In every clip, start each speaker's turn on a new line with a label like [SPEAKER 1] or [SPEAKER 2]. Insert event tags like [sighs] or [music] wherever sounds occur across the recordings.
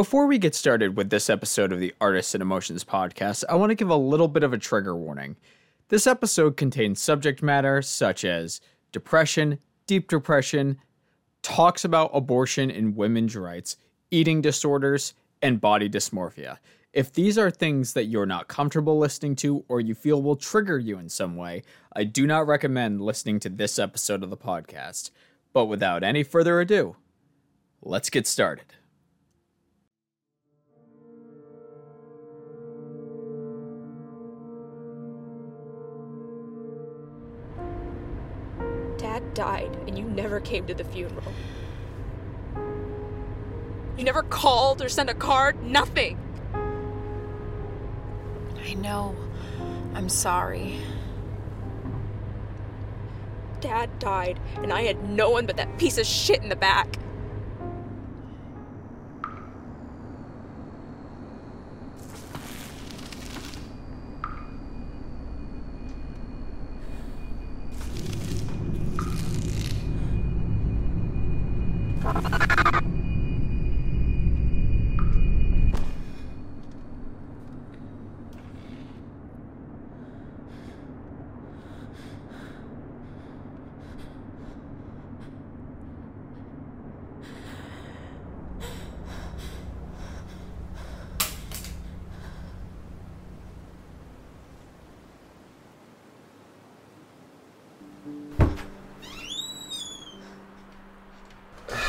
[SPEAKER 1] Before we get started with this episode of the Artists and Emotions podcast, I want to give a little bit of a trigger warning. This episode contains subject matter such as depression, deep depression, talks about abortion and women's rights, eating disorders, and body dysmorphia. If these are things that you're not comfortable listening to or you feel will trigger you in some way, I do not recommend listening to this episode of the podcast. But without any further ado, let's get started.
[SPEAKER 2] Dad died and you never came to the funeral. You never called or sent a card, nothing.
[SPEAKER 3] I know. I'm sorry.
[SPEAKER 2] Dad died and I had no one but that piece of shit in the back.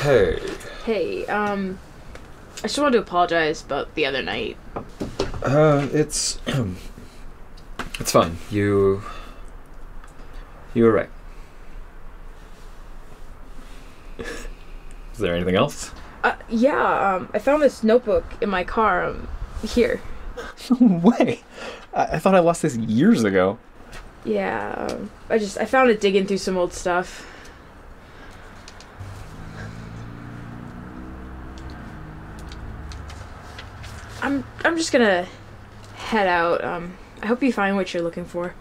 [SPEAKER 4] Hey.
[SPEAKER 3] Hey, um, I just wanted to apologize about the other night.
[SPEAKER 4] Uh, it's [clears throat] it's fine. You you were right. Is there anything else?
[SPEAKER 3] Uh, yeah, um, I found this notebook in my car. Um, here. [laughs]
[SPEAKER 4] No way. I, I thought I lost this years ago.
[SPEAKER 3] Yeah, um, I just I found it digging through some old stuff. I'm I'm just gonna head out. Um, I hope you find what you're looking for.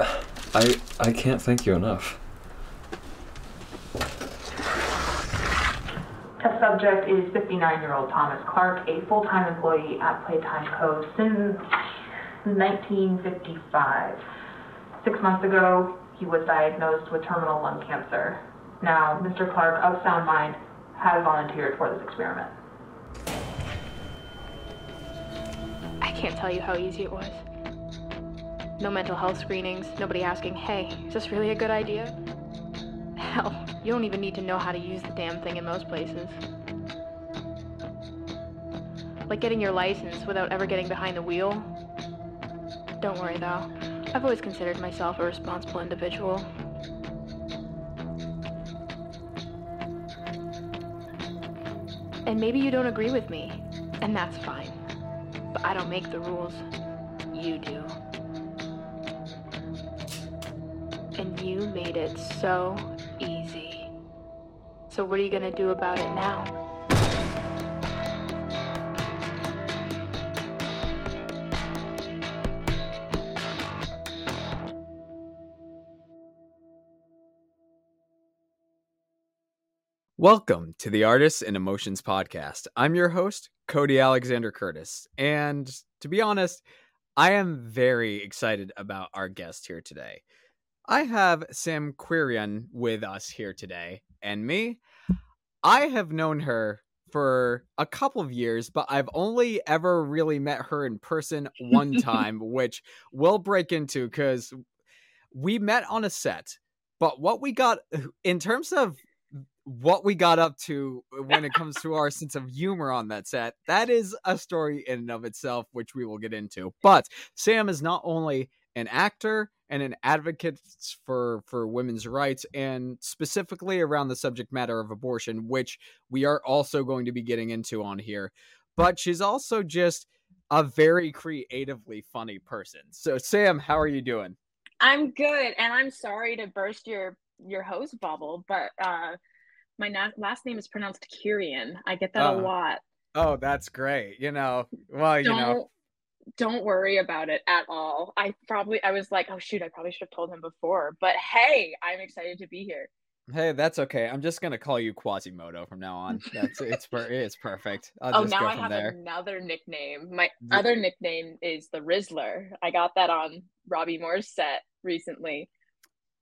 [SPEAKER 4] I I can't thank you enough.
[SPEAKER 5] Test subject is 59-year-old Thomas Clark, a full-time employee at Playtime Co. since 1955. Six months ago, he was diagnosed with terminal lung cancer. Now, Mr. Clark, of sound mind, has volunteered for this experiment.
[SPEAKER 3] I can't tell you how easy it was. No mental health screenings, nobody asking, hey, is this really a good idea? Hell, you don't even need to know how to use the damn thing in most places. Like getting your license without ever getting behind the wheel. Don't worry though, I've always considered myself a responsible individual. And maybe you don't agree with me, and that's fine. But I don't make the rules. You do. And you made it so easy. So what are you gonna do about it now?
[SPEAKER 1] Welcome to the Artists and Emotions podcast. I'm your host, Cody Alexander Curtis. And to be honest, I am very excited about our guest here today. I have Sam Quirion with us here today, and me. I have known her for a couple of years, but I've only ever really met her in person one [laughs] time, which we'll break into because we met on a set. But what we got in terms of what we got up to when it comes to our sense of humor on that set, that is a story in and of itself, which we will get into. But Sam is not only an actor and an advocate for for women's rights and specifically around the subject matter of abortion which we are also going to be getting into on here but she's also just a very creatively funny person so sam how are you doing
[SPEAKER 6] I'm good, and I'm sorry to burst your your host bubble, but uh, my na- last name is pronounced Kyrian. I get that
[SPEAKER 1] Uh,
[SPEAKER 6] a lot.
[SPEAKER 1] oh that's great you know well you
[SPEAKER 6] Don't
[SPEAKER 1] know
[SPEAKER 6] don't worry about it at all. I probably I was like, oh shoot, I probably should have told him before, but hey, I'm excited to be here.
[SPEAKER 1] Hey, that's okay. I'm just gonna call you Quasimodo from now on. That's it's per- [laughs] it's perfect. I'll
[SPEAKER 6] oh,
[SPEAKER 1] just
[SPEAKER 6] now
[SPEAKER 1] go
[SPEAKER 6] I
[SPEAKER 1] from
[SPEAKER 6] have
[SPEAKER 1] there.
[SPEAKER 6] another nickname. My
[SPEAKER 1] The-
[SPEAKER 6] other nickname is the Rizzler. I got that on Robbie Moore's set recently.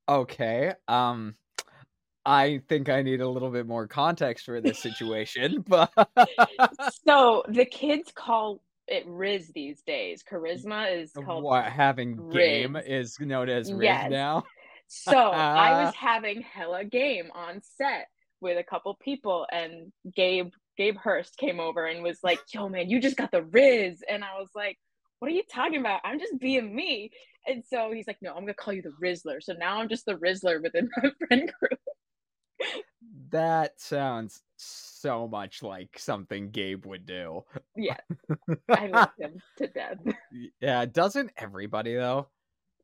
[SPEAKER 1] Okay. Um, I think I need a little bit more context for this situation, [laughs] but
[SPEAKER 6] so the kids call it Riz these days. Charisma is uh, called
[SPEAKER 1] what having game is known as Riz
[SPEAKER 6] Yes.
[SPEAKER 1] now.
[SPEAKER 6] So I was [laughs] having hella game on set with a couple people, and Gabe Gabe Hurst came over and was like, "Yo, man, you just got the Riz," and I was like, "What are you talking about? I'm just being me." And so he's like, "No, I'm gonna call you the Rizzler." So now I'm just the Rizzler within [laughs] my friend group.
[SPEAKER 1] That sounds so much like something Gabe would do.
[SPEAKER 6] Yeah, [laughs] I love him to death.
[SPEAKER 1] yeah, doesn't everybody though?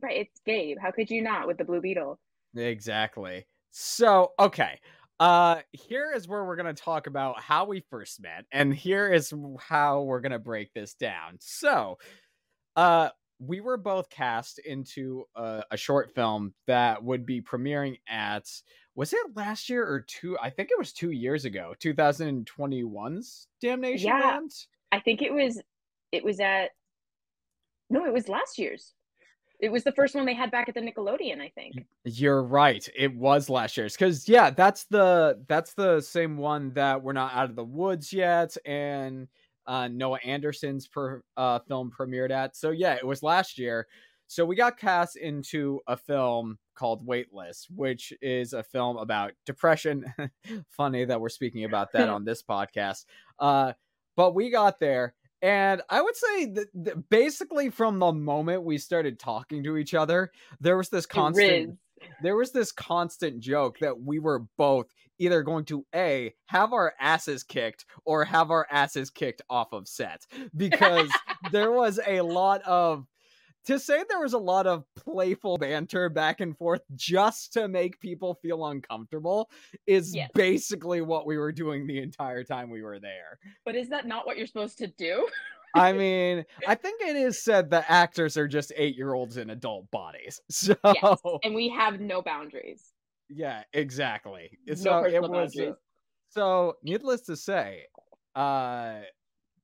[SPEAKER 6] Right, it's Gabe. How could you not with the Blue Beetle?
[SPEAKER 1] Exactly. So, okay. Uh here is where we're going to talk about how we first met and here is how we're going to break this down. So, uh we were both cast into a, a short film that would be premiering at was it last year or two? I think it was 2 years ago. 2021's Damnation
[SPEAKER 6] Yeah.
[SPEAKER 1] Band.
[SPEAKER 6] I think it was it was at no, it was last year's. It was the first one they had back at the Nickelodeon, I think.
[SPEAKER 1] You're right. It was last year's because yeah, that's the that's the same one that we're not out of the woods yet, and uh, Noah Anderson's per, uh, film premiered at. So yeah, it was last year. So we got cast into a film called Waitlist, which is a film about depression. [laughs] Funny that we're speaking about that [laughs] on this podcast. Uh, but we got there, and I would say that, that basically from the moment we started talking to each other, there was this constant. There was this constant joke that we were both either going to a have our asses kicked or have our asses kicked off of set because [laughs] there was a lot of to say there was a lot of playful banter back and forth just to make people feel uncomfortable is
[SPEAKER 6] Yes.
[SPEAKER 1] basically what we were doing the entire time we were there.
[SPEAKER 6] But is that not what you're supposed to do? [laughs]
[SPEAKER 1] I mean, I think it is said that actors are just 8-year-olds in adult bodies. [laughs] So
[SPEAKER 6] Yes. And we have no boundaries.
[SPEAKER 1] Yeah, exactly.
[SPEAKER 6] No
[SPEAKER 1] so it was so needless to say, uh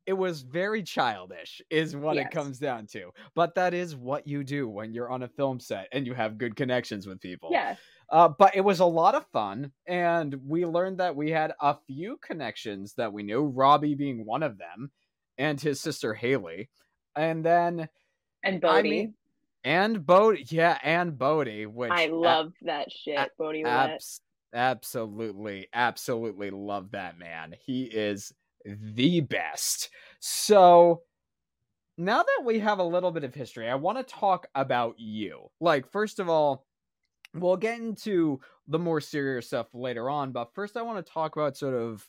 [SPEAKER 1] it was very childish is what
[SPEAKER 6] Yes.
[SPEAKER 1] it comes down to. But that is what you do when you're on a film set and you have good connections with people.
[SPEAKER 6] Yeah.
[SPEAKER 1] Uh, but it was a lot of fun, and we learned that we had a few connections that we knew, Robbie being one of them, and his sister Haley. And then
[SPEAKER 6] And
[SPEAKER 1] I
[SPEAKER 6] Bodie.
[SPEAKER 1] mean, and Bodie, yeah, and Bodie, which
[SPEAKER 6] I love that shit. Bodie.
[SPEAKER 1] Abs- absolutely, absolutely love that man. He is the best. So now that we have a little bit of history, I want to talk about you. Like, first of all, we'll get into the more serious stuff later on, but first I want to talk about sort of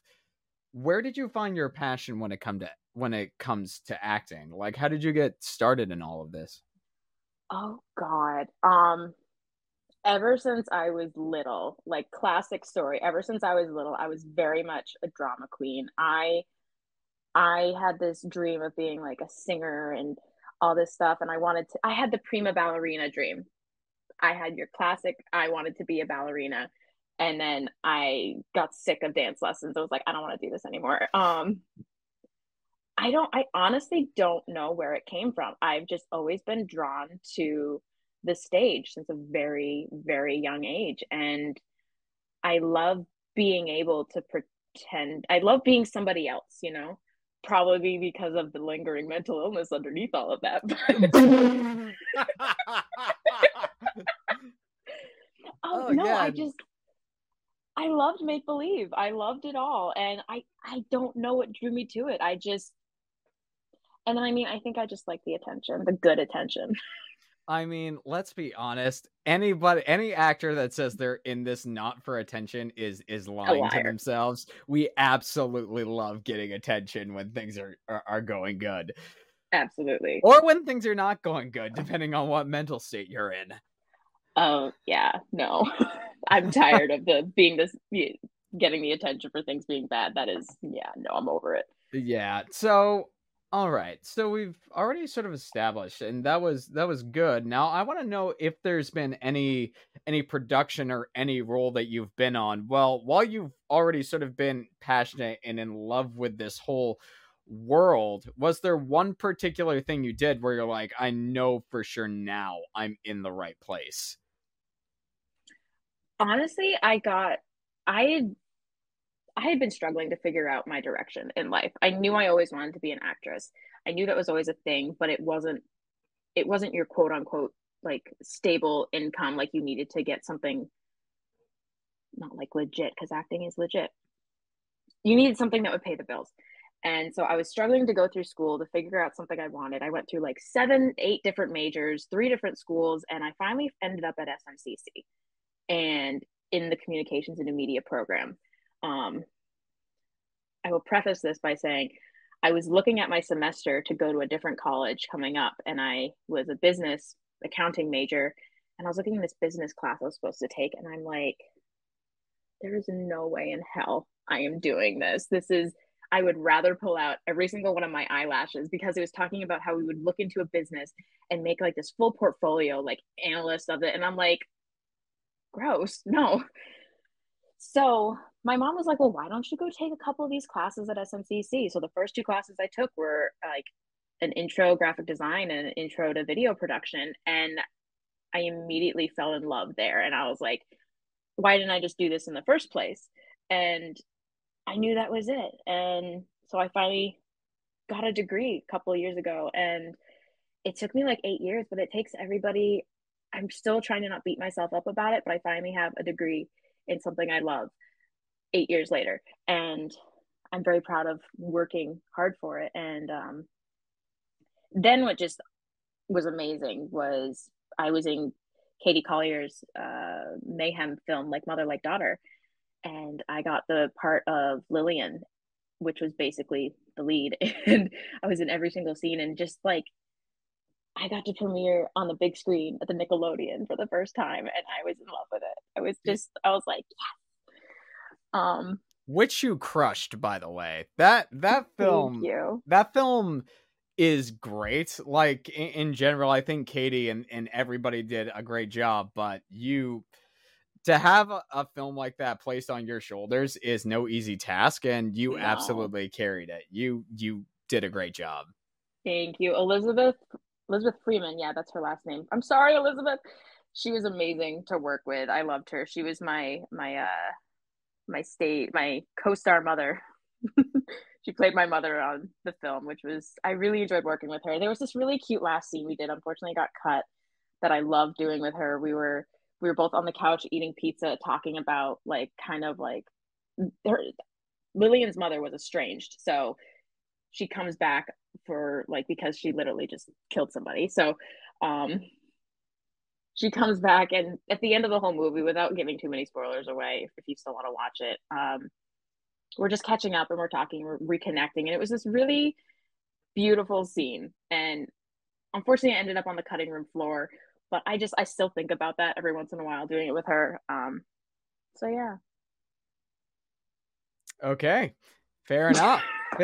[SPEAKER 1] where did you find your passion when it come to when it comes to acting? Like how did you get started in all of this?
[SPEAKER 6] Oh God. Um ever since I was little, like classic story, ever since I was little, I was very much a drama queen. I I had this dream of being like a singer and all this stuff and I wanted to I had the prima ballerina dream. I had your classic I wanted to be a ballerina and then I got sick of dance lessons. I was like I don't want to do this anymore. Um I don't I honestly don't know where it came from. I've just always been drawn to the stage since a very very young age and I love being able to pretend. I love being somebody else, you know. Probably because of the lingering mental illness underneath all of that. [laughs] [laughs] oh,
[SPEAKER 1] Oh,
[SPEAKER 6] no. I just I loved make believe. I loved it all and I I don't know what drew me to it. I just and I mean, I think I just like the attention, the good attention. [laughs]
[SPEAKER 1] I mean, let's be honest. Anybody, any actor that says they're in this not for attention is is lying to themselves. We absolutely love getting attention when things are, are are going good,
[SPEAKER 6] Absolutely.
[SPEAKER 1] or when things are not going good, depending on what mental state you're in.
[SPEAKER 6] Oh yeah, no. [laughs] I'm tired of the being this getting the attention for things being bad. That is, yeah, no, I'm over it.
[SPEAKER 1] Yeah. So All right. So we've already sort of established and that was that was good. Now I want to know if there's been any any production or any role that you've been on. Well, while you've already sort of been passionate and in love with this whole world, was there one particular thing you did where you're like, I know for sure now I'm in the right place?
[SPEAKER 6] Honestly, I got I had I had been struggling to figure out my direction in life. I knew I always wanted to be an actress. I knew that was always a thing, but it wasn't it wasn't your quote unquote like stable income like you needed to get something not like legit because acting is legit. You needed something that would pay the bills. And so I was struggling to go through school to figure out something I wanted. I went through like seven, eight different majors, three different schools, and I finally ended up at SMCC and in the communications and media program. Um, I will preface this by saying I was looking at my semester to go to a different college coming up, and I was a business accounting major. And I was looking at this business class I was supposed to take, and I'm like, there is no way in hell I am doing this. This is, I would rather pull out every single one of my eyelashes because it was talking about how we would look into a business and make like this full portfolio, like analyst of it. And I'm like, gross, [laughs] no. So my mom was like, well, why don't you go take a couple of these classes at SMCC? So the first two classes I took were like an intro graphic design and an intro to video production. And I immediately fell in love there. And I was like, why didn't I just do this in the first place? And I knew that was it. And so I finally got a degree a couple of years ago. And it took me like eight years, but it takes everybody. I'm still trying to not beat myself up about it, but I finally have a degree in something I love eight years later. And I'm very proud of working hard for it. And um, then what just was amazing was I was in Katie Collier's uh, Mayhem film, Like Mother, Like Daughter. And I got the part of Lillian, which was basically the lead. [laughs] And I was in every single scene. And just like, I got to premiere on the big screen at the Nickelodeon for the first time. And I was in love with it. I was just, I was like, yes um,
[SPEAKER 1] which you crushed, by the way. That that [laughs] film, that film is great. Like in, in, general, I think Katie and and everybody did a great job. But you to have a, a film like that placed on your shoulders is no easy task, and you no. absolutely carried it. You you did a great job.
[SPEAKER 6] Thank you, Elizabeth. Elizabeth Freeman. Yeah, that's her last name. I'm sorry, Elizabeth. She was amazing to work with. I loved her. She was my my uh my state my co-star mother [laughs] she played my mother on the film which was i really enjoyed working with her there was this really cute last scene we did unfortunately got cut that i loved doing with her we were we were both on the couch eating pizza talking about like kind of like her lillian's mother was estranged so she comes back for like because she literally just killed somebody. So um she comes back and at the end of the whole movie without giving too many spoilers away if you still want to watch it um, we're just catching up and we're talking we're reconnecting. And it was this really beautiful scene. And unfortunately i ended up on the cutting room floor but i just i still think about that every once in a while doing it with her um, so yeah.
[SPEAKER 1] Okay. Fair enough [laughs] [laughs]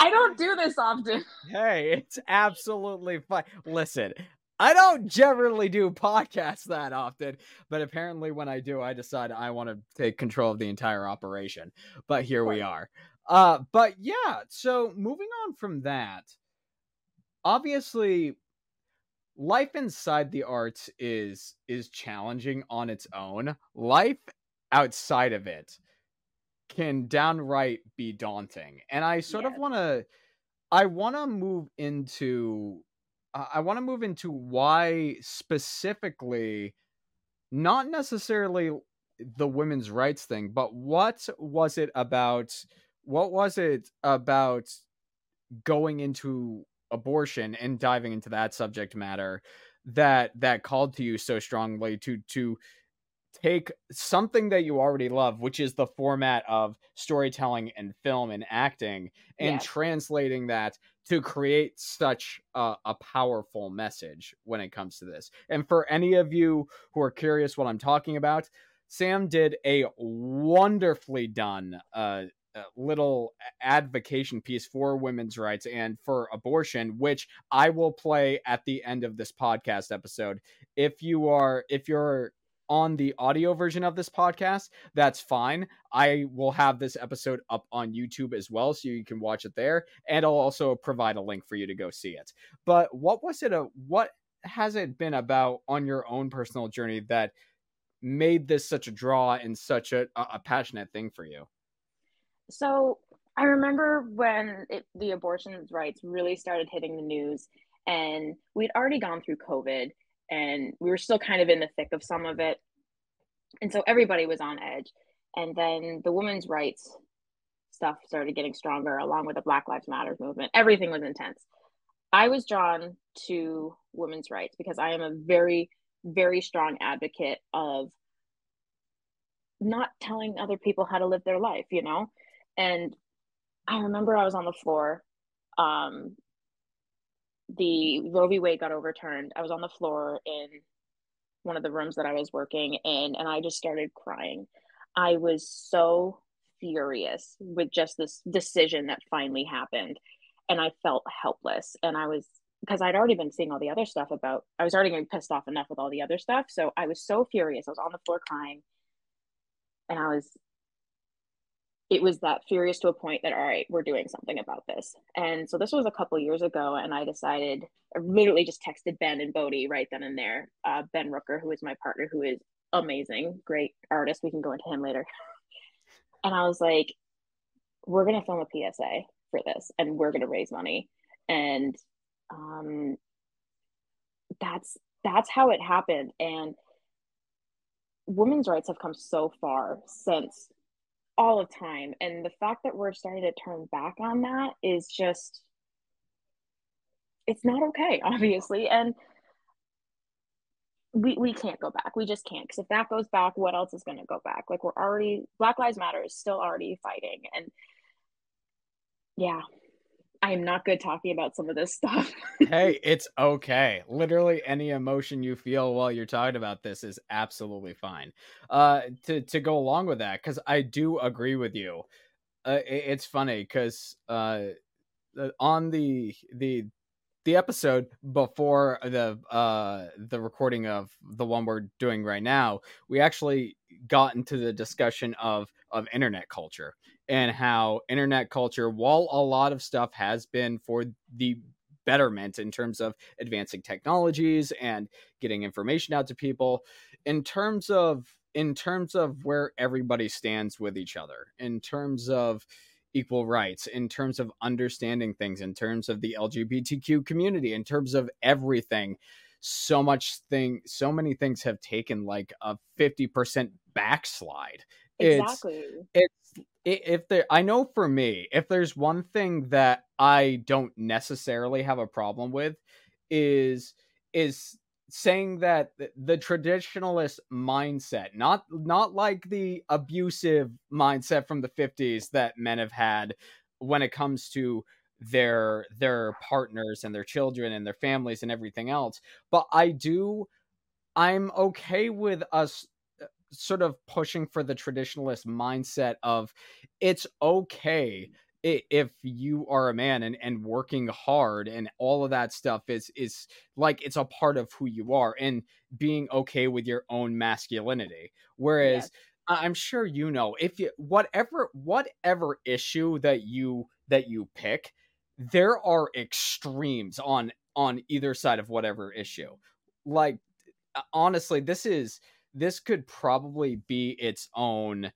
[SPEAKER 6] I don't do this often.
[SPEAKER 1] Hey, it's absolutely fine. Listen, I don't generally do podcasts that often, but apparently when I do, I decide I want to take control of the entire operation. But here we are. Uh, but yeah, so moving on from that, obviously life inside the arts is is challenging on its own. Life outside of it can downright be daunting. And I sort of want to I want to move into I want to move into why specifically not necessarily the women's rights thing, but what was it about what was it about going into abortion and diving into that subject matter that that called to you so strongly to to take something that you already love, which is the format of storytelling and film and acting, and yes. translating that to create such a, a, powerful message when it comes to this. And for any of you who are curious what I'm talking about, Sam did a wonderfully done uh, little advocation piece for women's rights and for abortion which i will play at the end of this podcast episode if you are if you're on the audio version of this podcast, that's fine. I will have this episode up on YouTube as well, so you can watch it there, and I'll also provide a link for you to go see it. But what was it? A what has it been about on your own personal journey that made this such a draw and such a, a passionate thing for you?
[SPEAKER 6] So I remember when it, the abortion rights really started hitting the news, and we'd already gone through COVID and we were still kind of in the thick of some of it. And so everybody was on edge. And then the women's rights stuff started getting stronger along with the Black Lives Matter movement. Everything was intense. I was drawn to women's rights because I am a very, very strong advocate of not telling other people how to live their life, you know? And I remember I was on the floor um, the Roe v. Wade got overturned, I was on the floor in one of the rooms that I was working in, and I just started crying. I was so furious with just this decision that finally happened, and I felt helpless. And I was because I'd already been seeing all the other stuff about. I was already getting pissed off enough with all the other stuff, so I was so furious. I was on the floor crying, and I was it was that furious to a point that all right we're doing something about this. And so this was a couple years ago and i decided i literally just texted ben and bodie right then and there uh, ben rooker who is my partner who is amazing great artist. We can go into him later. And i was like we're going to film a psa for this and we're going to raise money. And um that's that's how it happened. And women's rights have come so far since all of time. And the fact that we're starting to turn back on that is just it's not okay [laughs] obviously. And we we can't go back. We just can't. Because if that goes back what else is going to go back? Like we're already black lives matter is still already fighting. And yeah I am not good talking about some of this stuff. [laughs]
[SPEAKER 1] hey, it's okay. Literally any emotion you feel while you're talking about this is absolutely fine. Uh to to go along with that cuz I do agree with you. Uh, it, it's funny cuz uh on the the the episode before the uh the recording of the one we're doing right now, we actually got into the discussion of of internet culture and how internet culture, while a lot of stuff has been for the betterment in terms of advancing technologies and getting information out to people, in terms of in terms of where everybody stands with each other, in terms of equal rights, in terms of understanding things, in terms of the LGBTQ community, in terms of everything, so much thing so many things have taken like a 50% backslide.
[SPEAKER 6] Exactly.
[SPEAKER 1] it's, it's if there i know for me if there's one thing that i don't necessarily have a problem with is is saying that the traditionalist mindset not not like the abusive mindset from the 50s that men have had when it comes to their their partners and their children and their families and everything else. But i do i'm okay with us sort of pushing for the traditionalist mindset of it's okay if you are a man and, and working hard and all of that stuff is is like it's a part of who you are and being okay with your own masculinity whereas yeah. i'm sure you know if you whatever whatever issue that you that you pick there are extremes on on either side of whatever issue like honestly this is this could probably be its own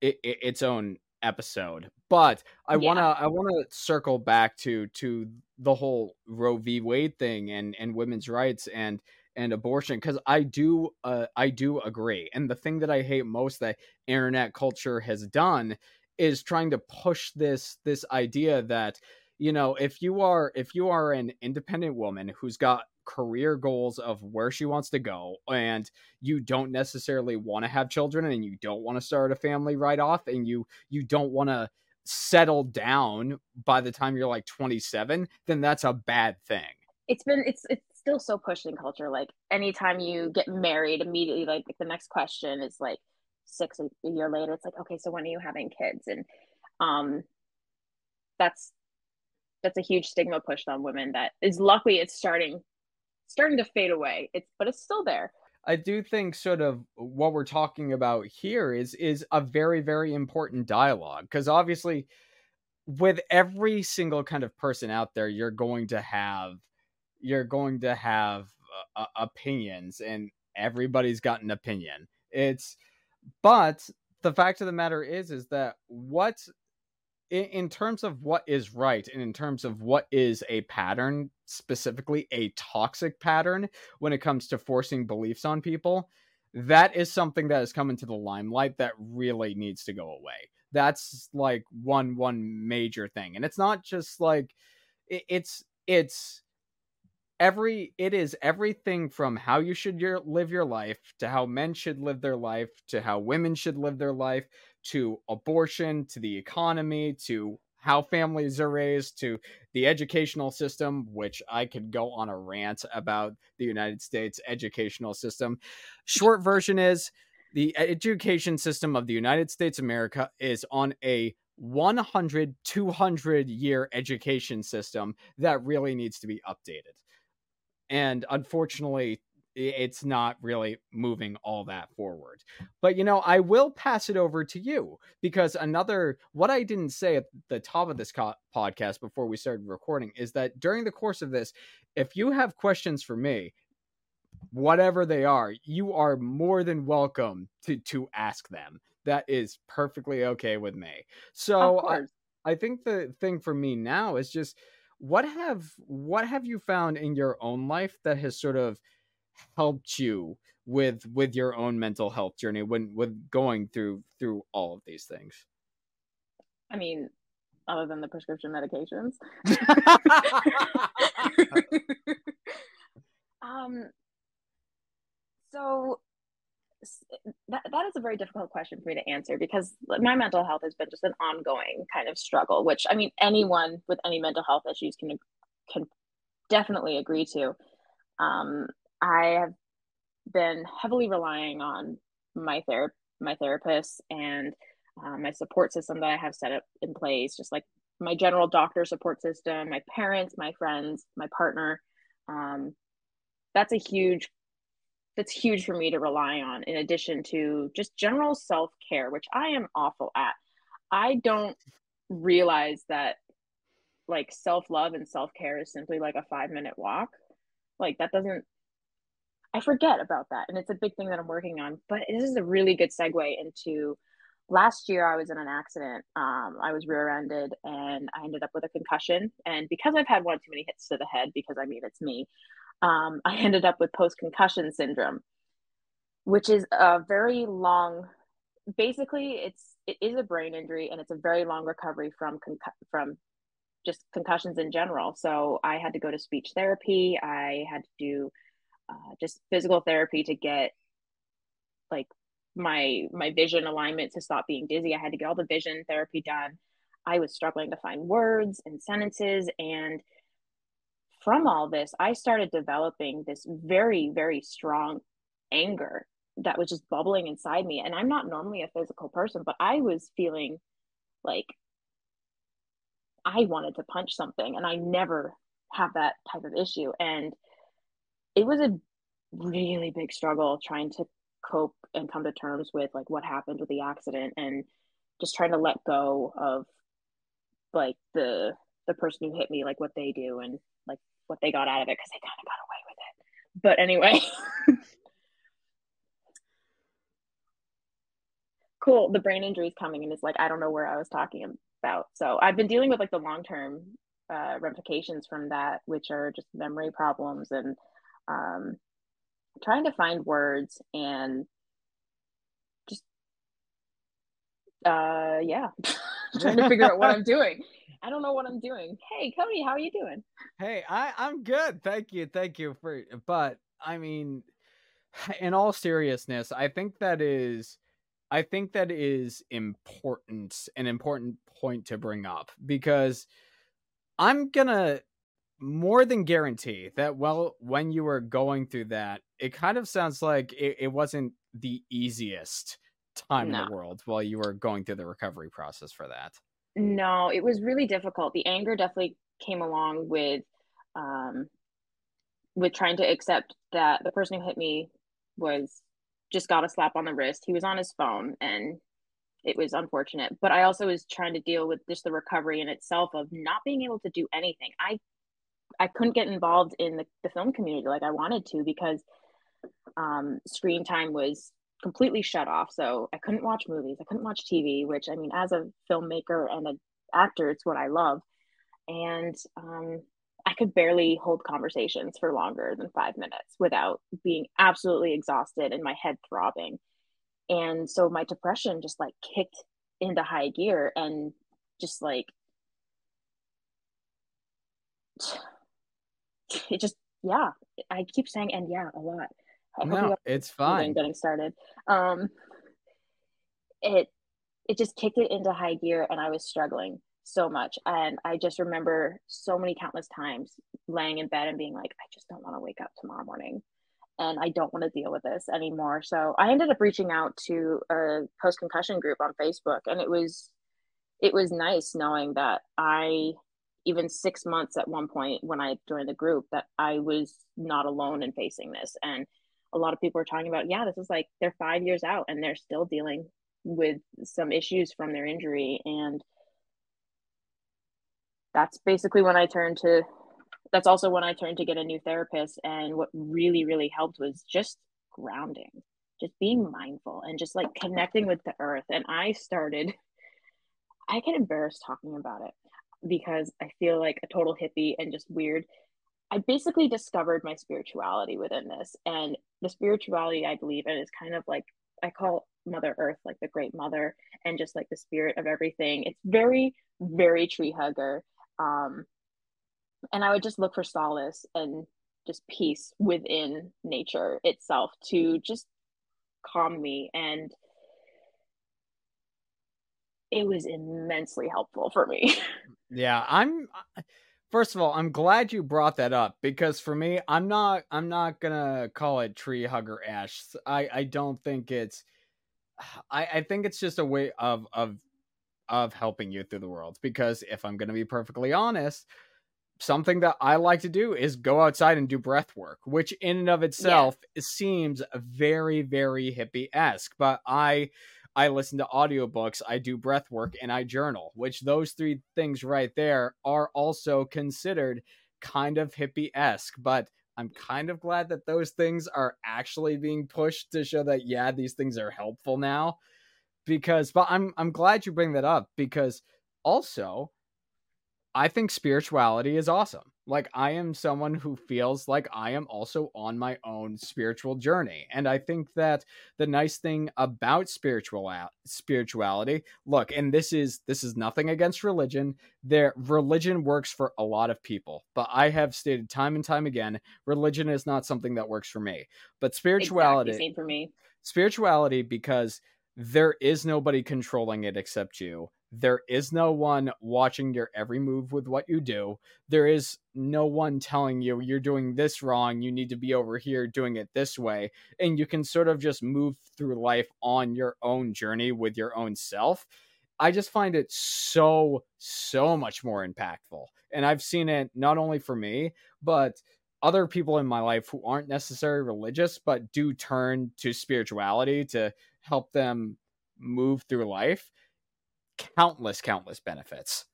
[SPEAKER 1] it, its own episode but i want to i want to circle back to to the whole roe v. Wade thing and and women's rights and and abortion because i do uh, i do agree and the thing that i hate most that internet culture has done is trying to push this this idea that you know if you are if you are an independent woman who's got career goals of where she wants to go and you don't necessarily want to have children and you don't want to start a family right off and you you don't want to settle down by the time you're like 27 then that's a bad thing.
[SPEAKER 6] It's been it's it's still so pushed in culture like anytime you get married immediately like the next question is like six a year later it's like okay so when are you having kids? And um that's that's a huge stigma pushed on women that is luckily it's starting starting to fade away. It's but it's still there.
[SPEAKER 1] I do think sort of what we're talking about here is is a very very important dialogue because obviously with every single kind of person out there you're going to have you're going to have uh, opinions and everybody's got an opinion. It's but the fact of the matter is is that what in terms of what is right and in terms of what is a pattern specifically a toxic pattern when it comes to forcing beliefs on people that is something that has come into the limelight that really needs to go away. That's like one one major thing and it's not just like it, it's it's every it is everything from how you should your, live your life to how men should live their life to how women should live their life to abortion to the economy to how families are raised to the educational system which i could go on a rant about the united states educational system. Short version is the education system of the united states america is on a 100 200 year education system that really needs to be updated. And unfortunately it's not really moving all that forward. But you know, I will pass it over to you because another what I didn't say at the top of this co- podcast before we started recording is that during the course of this, if you have questions for me, whatever they are, you are more than welcome to to ask them. That is perfectly okay with me. So I, I think the thing for me now is just what have what have you found in your own life that has sort of helped you with with your own mental health journey when with going through through all of these things?
[SPEAKER 6] I mean other than the prescription medications. [laughs] Um so that, that is a very difficult question for me to answer because my mental health has been just an ongoing kind of struggle which i mean anyone with any mental health issues can can definitely agree to. Um, i have been heavily relying on my ther- my therapist and uh, my support system that i have set up in place just like my general doctor support system my parents my friends my partner. Um, that's a huge that's huge for me to rely on in addition to just general self-care which i am awful at. I don't realize that like self-love and self-care is simply like a five minute walk. Like that doesn't i forget about that and it's a big thing that i'm working on but this is a really good segue into last year i was in an accident um, i was rear-ended and i ended up with a concussion and because i've had one too many hits to the head because i mean it's me um, [laughs] I ended up with post concussion syndrome, which is a very long. Basically, it's it is a brain injury, and it's a very long recovery from from just concussions in general. So I had to go to speech therapy. I had to do uh, just physical therapy to get like my my vision alignment to stop being dizzy. I had to get all the vision therapy done. I was struggling to find words and sentences and from all this, I started developing this very, very strong anger that was just bubbling inside me. And I'm not normally a physical person, but I was feeling like I wanted to punch something, and I never have that type of issue. And it was a really big struggle trying to cope and come to terms with like what happened with the accident and just trying to let go of like the the person who hit me like what they do and like what they got out of it because they kind of got away with it. But anyway. [laughs] cool. The brain injury is coming and it's like, I don't know where I was talking about. So I've been dealing with like the long term uh, ramifications from that, which are just memory problems and um, trying to find words and just, uh, yeah, [laughs] trying to figure out what I'm doing. I don't know what I'm doing. Hey, Cody, how are you doing?
[SPEAKER 1] Hey, I I'm good. Thank you. Thank you for but I mean [sighs] in all seriousness, I think that is I think that is important an important point to bring up because I'm to more than guarantee that well when you were going through that, it kind of sounds like it, it wasn't the easiest time no. in the world while you were going through the recovery process for that.
[SPEAKER 6] no, it was really difficult. The anger definitely came along with um with trying to accept that the person who hit me was just got a slap on the wrist. He was on his phone and it was unfortunate. But I also was trying to deal with just the recovery in itself of not being able to do anything. I I couldn't get involved in the, the film community like I wanted to because um, screen time was completely shut off. So I couldn't watch movies. I couldn't watch TV, which I mean, as a filmmaker and an actor, it's what I love. And um, I could barely hold conversations for longer than five minutes without being absolutely exhausted and my head throbbing. And so my depression just like kicked into high gear and just like it just yeah i keep saying and yeah a lot.
[SPEAKER 1] No it's fine.
[SPEAKER 6] getting started. Um it it just kicked it into high gear and i was struggling so much. And i just remember so many countless times laying in bed and being like i just don't want to wake up tomorrow morning and i don't want to deal with this anymore. So i ended up reaching out to a post concussion group on facebook and it was it was nice knowing that i even six months at one point when I joined the group that I was not alone in facing this. And a lot of people are talking about, yeah, this is like they're five years out and they're still dealing with some issues from their injury. And that's basically when I turned to, that's also when I turned to get a new therapist. And what really, really helped was just grounding, just being mindful and just like connecting with the earth. And I started, I get embarrassed talking about it because I feel like a total hippie and just weird. I basically discovered my spirituality within this. And the spirituality I believe in is kind of like I call Mother Earth like the great mother and just like the spirit of everything. It's very, very tree hugger. Um, and I would just look for solace and just peace within nature itself to just calm me and it was immensely helpful for me. [laughs]
[SPEAKER 1] Yeah, I'm uh, first of all, I'm glad you brought that up because for me, I'm not I'm not gonna call it tree hugger ash. I I don't think it's [sighs] I I think it's just a way of of of helping you through the world because if I'm gonna be perfectly honest, something that I like to do is go outside and do breath work, which in and of itself yeah. seems very very hippie esque, but I I listen to audiobooks, I do breath work, and I journal, which those three things right there are also considered kind of hippie esque. But I'm kind of glad that those things are actually being pushed to show that, yeah, these things are helpful now. Because, but I'm I'm glad you bring that up because also I think spirituality is awesome. Like, I am someone who feels like I am also on my own spiritual journey. And I think that the nice thing about spiritual spirituality, look, and this is this is nothing against religion. There religion works for a lot of people, but I have stated time and time again, religion is not something that works for me. But spirituality
[SPEAKER 6] exactly, same for me.
[SPEAKER 1] Spirituality because there is nobody controlling it except you there is no one watching your every move with what you do. There is no one telling you you're doing this wrong. You need to be over here doing it this way. And you can sort of just move through life on your own journey with your own self. I just find it so, so much more impactful. And I've seen it not only for me, but other people in my life who aren't necessarily religious, but do turn to spirituality to help them move through life countless, countless benefits.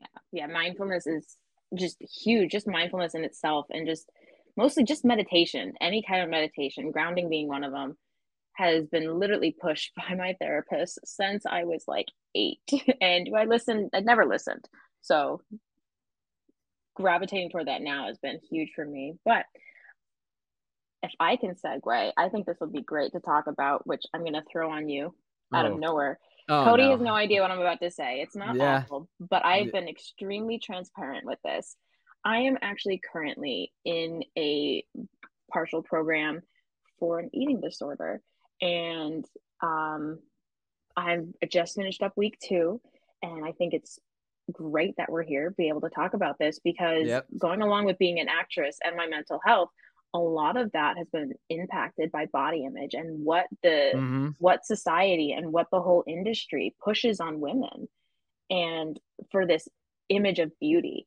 [SPEAKER 6] Yeah, yeah. Mindfulness is just huge. Just mindfulness in itself, and just mostly just meditation. Any kind of meditation, grounding being one of them, has been literally pushed [laughs] by my therapist since I was like eight. [laughs] And I listened, I never listened. So gravitating toward that now has been huge for me. But if I can segue, I think this will be great to talk about, which I'm going to throw on you out oh. of nowhere. Oh, Cody no. has no idea what I'm about to say. It's not yeah. awful, but I've been extremely transparent with this. I am actually currently in a partial program for an eating disorder, and um, I've just finished up week two, and I think it's great that we're here, be able to talk about this because yep. going along with being an actress and my mental health, a lot of that has been impacted by body image and what the mm-hmm. what society and what the whole industry pushes on women and for this image of beauty.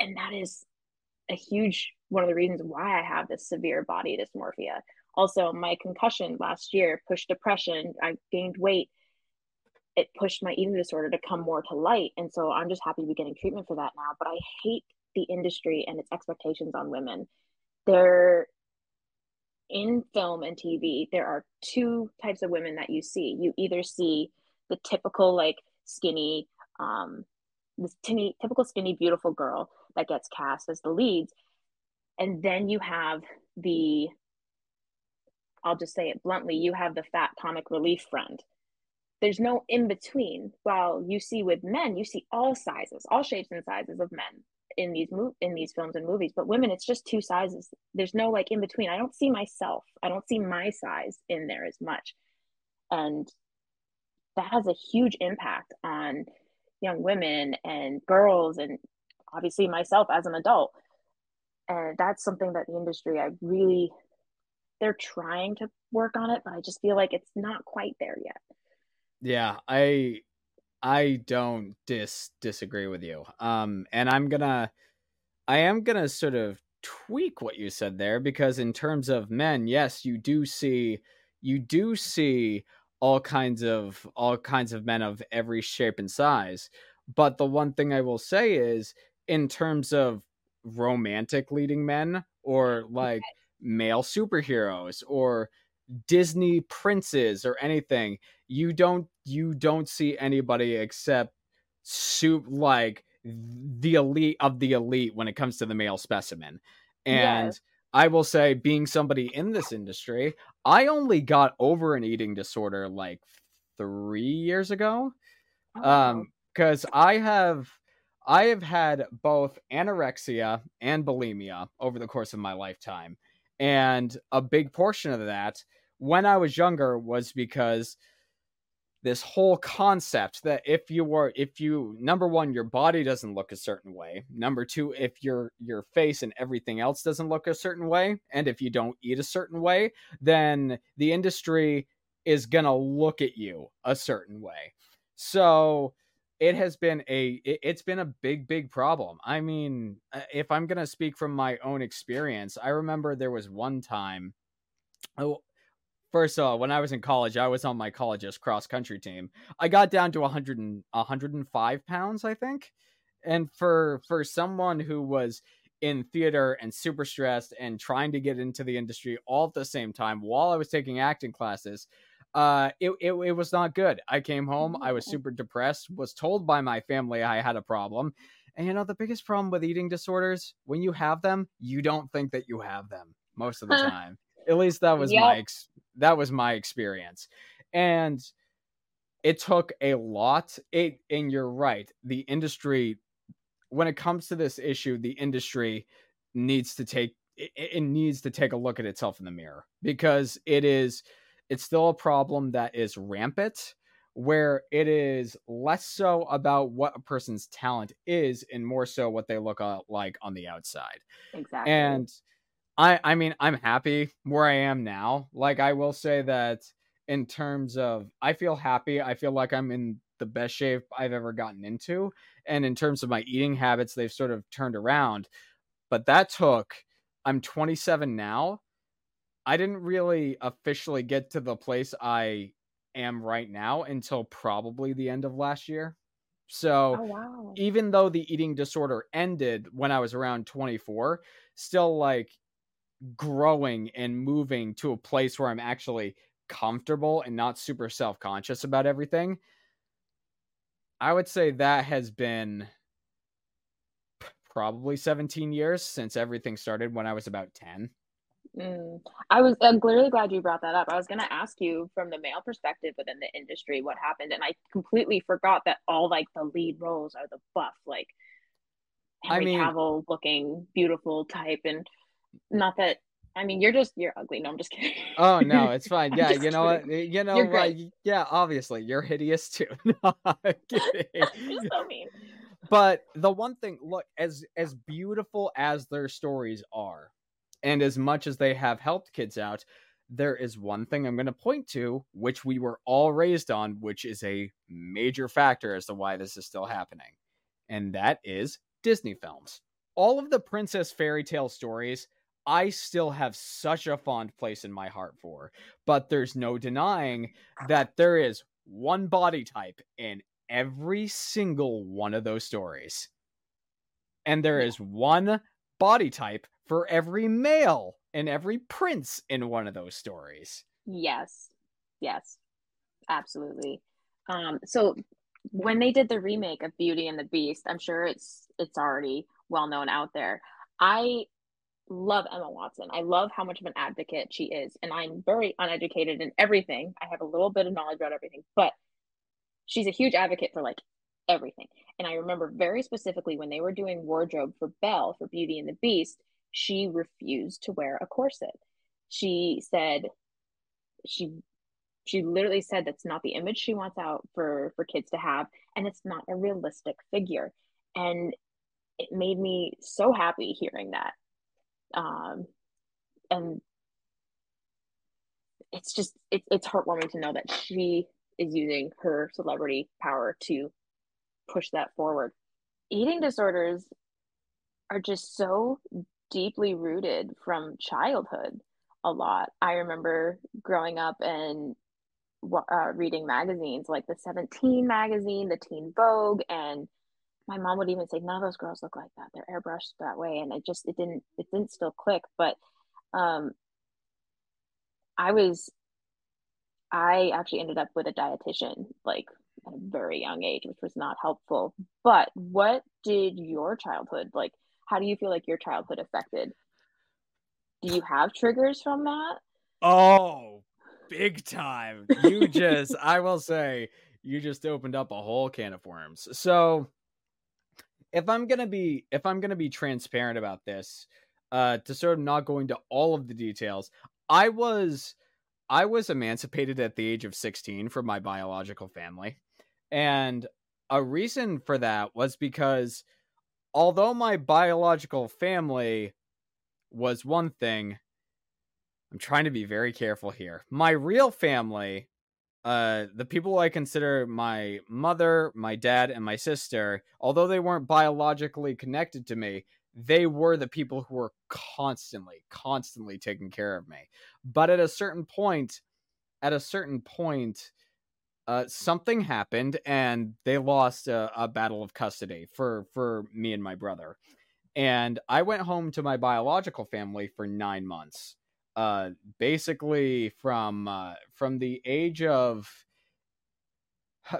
[SPEAKER 6] And that is a huge one of the reasons why I have this severe body dysmorphia. Also, my concussion last year pushed depression. I gained weight. It pushed my eating disorder to come more to light. And so I'm just happy to be getting treatment for that now. But I hate the industry and its expectations on women. There, in film and TV, there are two types of women that you see. You either see the typical, like, skinny, um, this tinny, typical skinny, beautiful girl that gets cast as the leads. And then you have the, I'll just say it bluntly, you have the fat comic relief friend. There's no in between. While you see with men, you see all sizes, all shapes and sizes of men in these mo- in these films and movies. But women, it's just two sizes. There's no like in between. I don't see myself. I don't see my size in there as much, and that has a huge impact on young women and girls and obviously myself as an adult and that's something that the industry i really they're trying to work on it but i just feel like it's not quite there yet
[SPEAKER 1] yeah i i don't dis disagree with you um and i'm gonna i am gonna sort of tweak what you said there because in terms of men yes you do see you do see all kinds of all kinds of men of every shape and size but the one thing i will say is in terms of romantic leading men or like okay. male superheroes or Disney princes or anything, you don't you don't see anybody except soup like the elite of the elite when it comes to the male specimen. And yes. I will say, being somebody in this industry, I only got over an eating disorder like three years ago. Oh. Um, because I have I have had both anorexia and bulimia over the course of my lifetime. And a big portion of that when I was younger was because this whole concept that if you were if you number one your body doesn't look a certain way. Number two if your your face and everything else doesn't look a certain way and if you don't eat a certain way then the industry is to look at you a certain way. So it has been a it, has been a big big problem. I mean uh, if i'm to speak from my own experience i remember there was one time oh first of all when i was in college i was on my college's cross country team. I got down to 100 and, 105 pounds i think. And for for someone who was in theater and super stressed and trying to get into the industry all at the same time while i was taking acting classes uh it, it, it was not good. I came home i was super depressed was told by my family i had a problem and you know the biggest problem with eating disorders when you have them you don't think that you have them most of the [laughs] time. At least that was yep. my ex- that was my experience. And it took a lot it and you're right the industry when it comes to this issue the industry needs to take it, it needs to take a look at itself in the mirror because it is it's still a problem that is rampant where it is less so about what a person's talent is and more so what they look like on the outside.
[SPEAKER 6] Exactly.
[SPEAKER 1] And I I mean I'm happy where I am now. Like I will say that in terms of I feel happy. I feel like I'm in the best shape I've ever gotten into and in terms of my eating habits they've sort of turned around. But that took I'm 27 now I didn't really officially get to the place I am right now until probably the end of last year. So
[SPEAKER 6] oh, wow.
[SPEAKER 1] even though the eating disorder ended when I was around 24, still like growing and moving to a place where I'm actually comfortable and not super self conscious about everything. I would say that has been probably 17 years since everything started when I was about 10.
[SPEAKER 6] Mm. I was I'm clearly glad you brought that up. I was going to ask you from the male perspective within the industry what happened, and I completely forgot that all like the lead roles are the buff, like Henry I mean, Cavill looking beautiful type, and not that. I mean, you're just you're ugly. No, I'm just kidding.
[SPEAKER 1] Oh no, [laughs] it's fine. Yeah, you know what? You know, like, yeah, obviously you're hideous too. [laughs] no, I'm [laughs] kidding.
[SPEAKER 6] so mean.
[SPEAKER 1] But the one thing, look, as as beautiful as their stories are, and as much as they have helped kids out, there is one thing I'm going to point to, which we were all raised on, which is a major factor as to why this is still happening. And that is Disney films. All of the princess fairy tale stories, I still have such a fond place in my heart for. But there's no denying that there is one body type in every single one of those stories. And there is one body type for every male and every prince in one of those stories.
[SPEAKER 6] Yes. Yes. Absolutely. Um so when they did the remake of Beauty and the Beast, I'm sure it's it's already well known out there. I love Emma Watson. I love how much of an advocate she is and I'm very uneducated in everything. I have a little bit of knowledge about everything, but she's a huge advocate for like everything. And I remember very specifically when they were doing wardrobe for Belle for Beauty and the Beast, she refused to wear a corset. She said she she literally said that's not the image she wants out for for kids to have and it's not a realistic figure. And it made me so happy hearing that. Um and it's just it, it's heartwarming to know that she is using her celebrity power to push that forward. Eating disorders are just so deeply rooted from childhood a lot. I remember growing up and uh, reading magazines like the 17 magazine, the Teen Vogue, and my mom would even say, "None of those girls look like that. They're airbrushed that way," and it just it didn't it didn't still click. But um, I was I actually ended up with a dietitian like at a very young age, which was not helpful. But what did your childhood like? How do you feel like your childhood affected? Do you have triggers from that?
[SPEAKER 1] Oh, big time. You just, [laughs] I will say, you just opened up a whole can of worms. So, if I'm gonna be, if I'm gonna be transparent about this, uh, to sort of not go into all of the details, I was, I was emancipated at the age of 16 from my biological family, and a reason for that was because although my biological family was one thing, I'm trying to be very careful here. My real family, uh, the people I consider my mother, my dad, and my sister, although they weren't biologically connected to me, they were the people who were constantly, constantly taking care of me. But at a certain point, at a certain point, uh, something happened and they lost a, a, battle of custody for for me and my brother. And i went home to my biological family for nine months uh, basically from uh, from the age of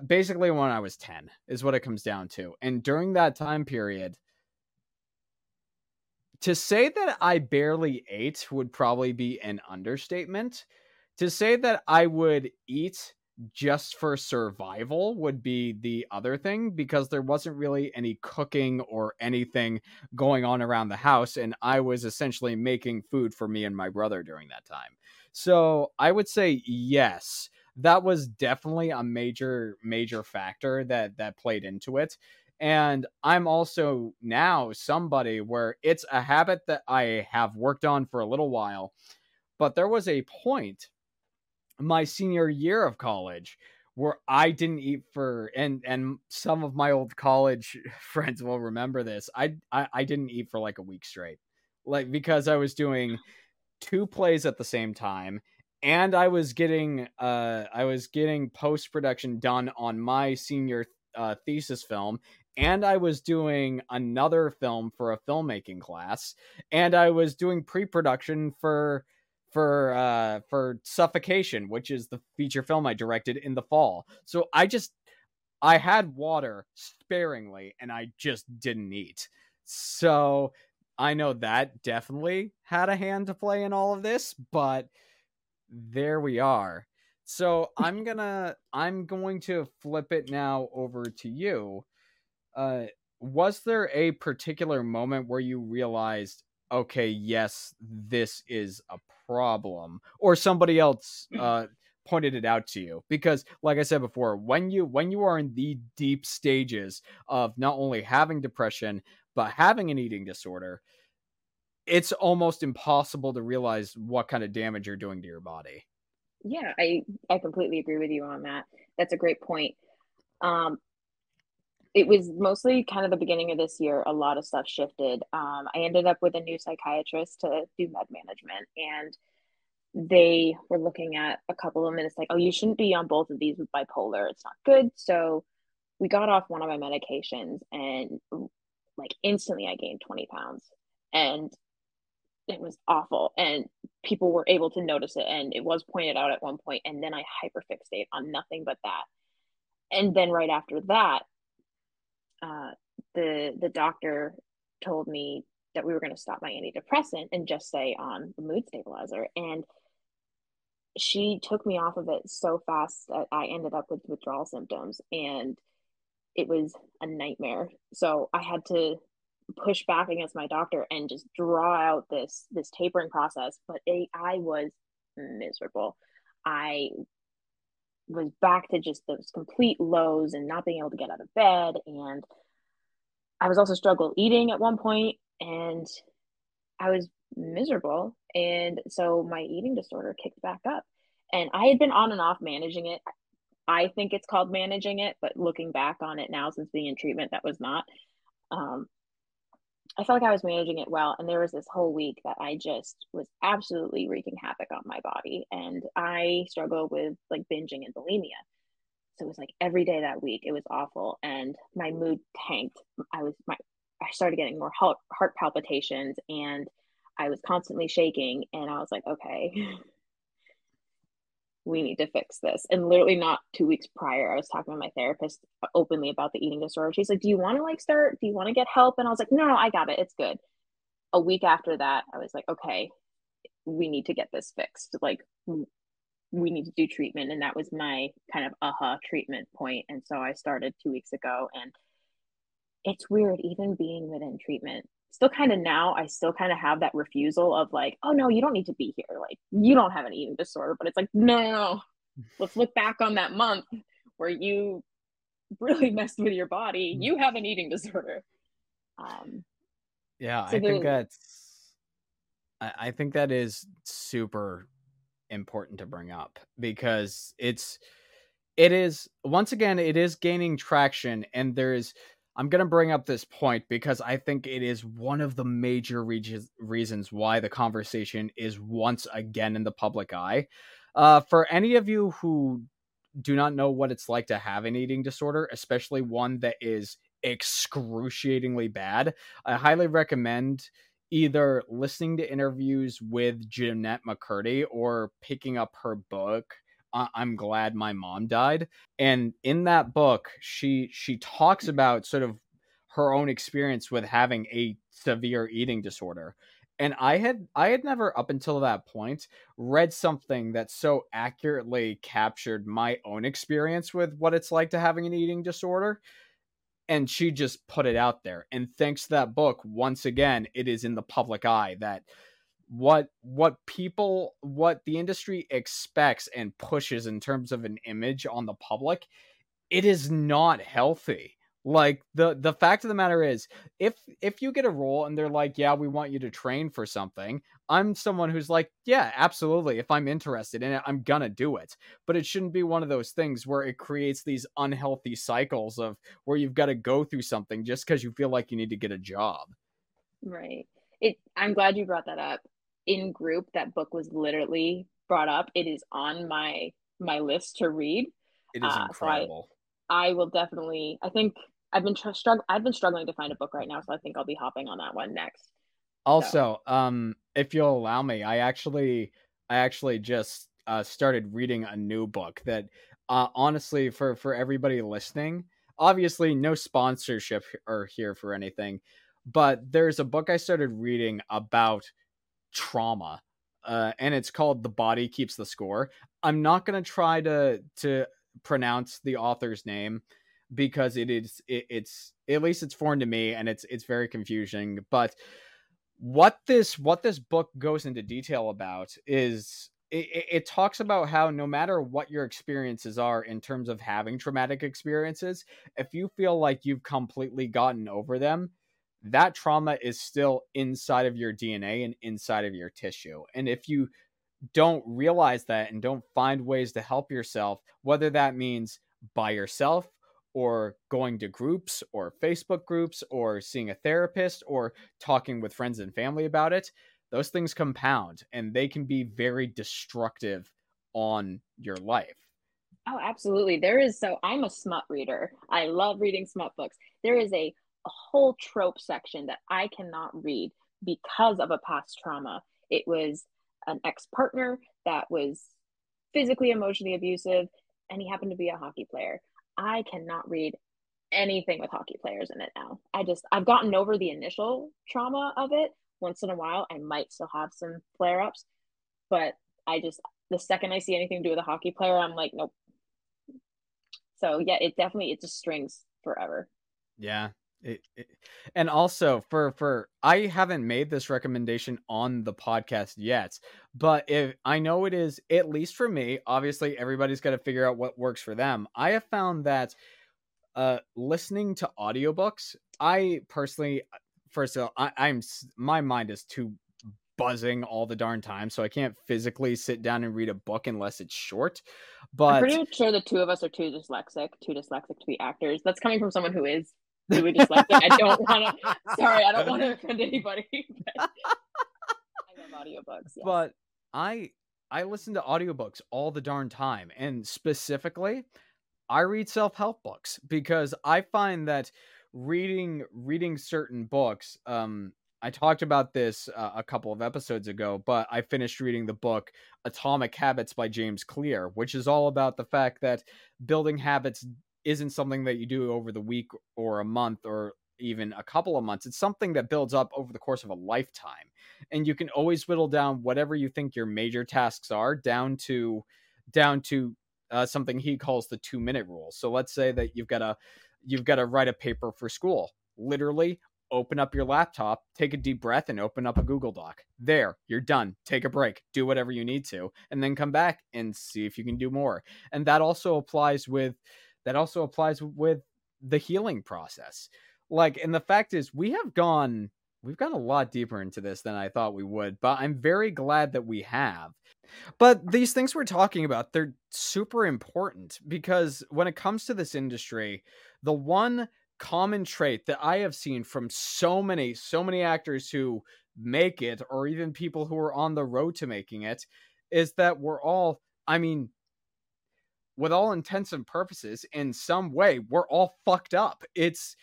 [SPEAKER 1] basically when i was 10 is what it comes down to. And during that time period to say that i barely ate would probably be an understatement. To say that i would eat just for survival would be the other thing because there wasn't really any cooking or anything going on around the house and I was essentially making food for me and my brother during that time. So, I would say yes. That was definitely a major major factor that that played into it. And I'm also now somebody where it's a habit that I have worked on for a little while. But there was a point my senior year of college where I didn't eat for and and some of my old college [laughs] friends will remember this. I, I I didn't eat for like a week straight. Like because I was doing two plays at the same time and I was getting uh I was getting post production done on my senior uh, thesis film and I was doing another film for a filmmaking class and I was doing pre-production for for uh for Suffocation, which is the feature film I directed in the fall. So I just I had water sparingly and I just didn't eat. So I know that definitely had a hand to play in all of this, but there we are. So [laughs] I'm gonna I'm going to flip it now over to you. Uh was there a particular moment where you realized okay, yes, this is a problem, or somebody else uh, pointed it out to you. Because, like I said before, when you when you are in the deep stages of not only having depression but having an eating disorder, it's almost impossible to realize what kind of damage you're doing to your body.
[SPEAKER 6] Yeah, I I completely agree with you on that. That's a great point. Um, it was mostly kind of the beginning of this year. A lot of stuff shifted. Um, I ended up with a new psychiatrist to do med management, and they were looking at a couple of them, and it's like, oh, you shouldn't be on both of these with bipolar. It's not good. So we got off one of my medications, and like instantly, I gained twenty pounds, and it was awful and people were able to notice it and it was pointed out at one point and then i hyperfixate on nothing but that and then right after that uh, the the doctor told me that we were going to stop my antidepressant and just stay on the mood stabilizer. And she took me off of it so fast that i ended up with withdrawal symptoms and it was a nightmare. So i had to push back against my doctor and just draw out this this tapering process but it, i was miserable. I was back to just those complete lows and not being able to get out of bed. And i was also struggle eating at one point and i was miserable. And so my eating disorder kicked back up. And i had been on and off managing it. I think it's called managing it but looking back on it now since being in treatment that was not. Um, I felt like I was managing it well. And there was this whole week that I just was absolutely wreaking havoc on my body. And I struggle with like binging and bulimia. So it was like every day that week, it was awful. And my mood tanked. I was, my, I started getting more heart, heart palpitations and I was constantly shaking. And I was like, okay, [laughs] we need to fix this. And literally not two weeks prior, I was talking to my therapist openly about the eating disorder. She's like, Do you want to like start? Do you want to get help? And I was like, No, no, I got it. It's good. A week after that, I was like, Okay, we need to get this fixed. Like, we need to do treatment. And that was my kind of aha treatment point. And so I started two weeks ago. And it's weird, even being within treatment, still kind of now I still kind of have that refusal of like, oh no, you don't need to be here. Like you don't have an eating disorder. But it's like, no, no, no. [laughs] let's look back on that month where you really [laughs] messed with your body. Mm. You have an eating disorder. Um
[SPEAKER 1] Yeah, so I think that's I, I think that is super important to bring up because it's it is once again it is gaining traction and there's I'm going to bring up this point because I think it is one of the major re- reasons why the conversation is once again in the public eye. Uh, for any of you who do not know what it's like to have an eating disorder, especially one that is excruciatingly bad, I highly recommend either listening to interviews with Jennette McCurdy or picking up her book I'm glad my mom died. And in that book, she she talks about sort of her own experience with having a severe eating disorder. And I had I had never up until that point read something that so accurately captured my own experience with what it's like to having an eating disorder. And she just put it out there. And thanks to that book, once again, it is in the public eye that what what people what the industry expects and pushes in terms of an image on the public it is not healthy. Like the the fact of the matter is if if you get a role and they're like yeah we want you to train for something i'm someone who's like yeah absolutely if i'm interested in it i'm gonna do it. But it shouldn't be one of those things where it creates these unhealthy cycles of where you've got to go through something just because you feel like you need to get a job.
[SPEAKER 6] Right. It i'm glad you brought that up in group that book was literally brought up. It is on my my list to read.
[SPEAKER 1] It is uh, incredible
[SPEAKER 6] so I, I, will definitely i think i've been tr- strugg- i've been struggling to find a book right now so i think i'll be hopping on that one next.
[SPEAKER 1] Also so. um if you'll allow me i actually i actually just uh started reading a new book that uh honestly for for everybody listening obviously no sponsorship or here for anything but there's a book i started reading about trauma. Uh, and it's called The Body Keeps the Score. I'm not going to try to to pronounce the author's name because it is it, it's at least it's foreign to me and it's it's very confusing but what this what this book goes into detail about is it, it, talks about how no matter what your experiences are in terms of having traumatic experiences if you feel like you've completely gotten over them that trauma is still inside of your DNA and inside of your tissue. And if you don't realize that and don't find ways to help yourself, whether that means by yourself or going to groups or Facebook groups or seeing a therapist or talking with friends and family about it, those things compound and they can be very destructive on your life.
[SPEAKER 6] Oh, absolutely. There is so I'm a smut reader. I love reading smut books. There is a, a whole trope section that I cannot read because of a past trauma. It was an ex partner that was physically, emotionally abusive, and he happened to be a hockey player. I cannot read anything with hockey players in it now. I just, I've gotten over the initial trauma of it. Once in a while, I might still have some flare ups, but I just, the second I see anything to do with a hockey player, I'm like, nope. So yeah, it definitely, it just strings forever.
[SPEAKER 1] Yeah, it, it, and also for for I haven't made this recommendation on the podcast yet, but if I know it is at least for me, obviously everybody's got to figure out what works for them. I have found that uh listening to audiobooks, I personally first of all, I, I'm my mind is too buzzing all the darn time, so I can't physically sit down and read a book unless it's short. But
[SPEAKER 6] I'm pretty sure the two of us are too dyslexic, too dyslexic to be actors. That's coming from someone who is really dyslexic. I don't [laughs] want to. Sorry, I don't want to offend anybody. [laughs] But I love audiobooks. Yes.
[SPEAKER 1] But I I listen to audiobooks all the darn time, and specifically, I read self help books because I find that reading reading certain books. Um, I talked about this uh, a couple of episodes ago, but I finished reading the book Atomic Habits by James Clear, which is all about the fact that building habits isn't something that you do over the week or a month or even a couple of months. It's something that builds up over the course of a lifetime. And you can always whittle down whatever you think your major tasks are down to down to uh, something he calls the 2 minute rule. So let's say that you've got to you've got to write a paper for school. Literally open up your laptop, take a deep breath and open up a Google Doc. There, you're done. Take a break, do whatever you need to, and then come back and see if you can do more. And that also applies with that also applies with the healing process. Like, and the fact is, we have gone, we've gone a lot deeper into this than I thought we would, but I'm very glad that we have. But these things we're talking about, they're super important because when it comes to this industry, the one common trait that I have seen from so many, so many actors who make it, or even people who are on the road to making it, is that we're all, I mean, with all intents and purposes in some way we're all fucked up. It's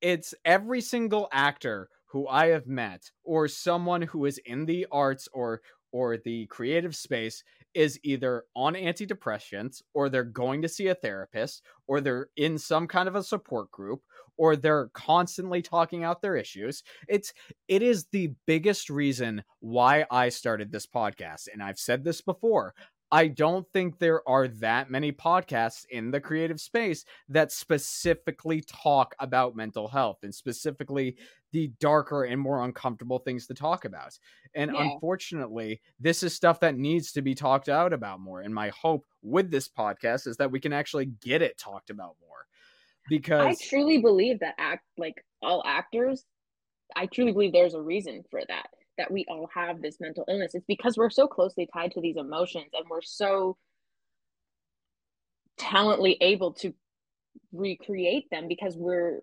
[SPEAKER 1] it's every single actor who i have met or someone who is in the arts or or the creative space is either on antidepressants or they're going to see a therapist or they're in some kind of a support group or they're constantly talking out their issues. It's it is the biggest reason why i started this podcast and i've said this before I don't think there are that many podcasts in the creative space that specifically talk about mental health and specifically the darker and more uncomfortable things to talk about. And yeah. unfortunately, this is stuff that needs to be talked out about more. And my hope with this podcast is that we can actually get it talked about more. Because
[SPEAKER 6] I truly believe that act like all actors, I truly believe there's a reason for that that we all have this mental illness. It's because we're so closely tied to these emotions and we're so talently able to recreate them because we're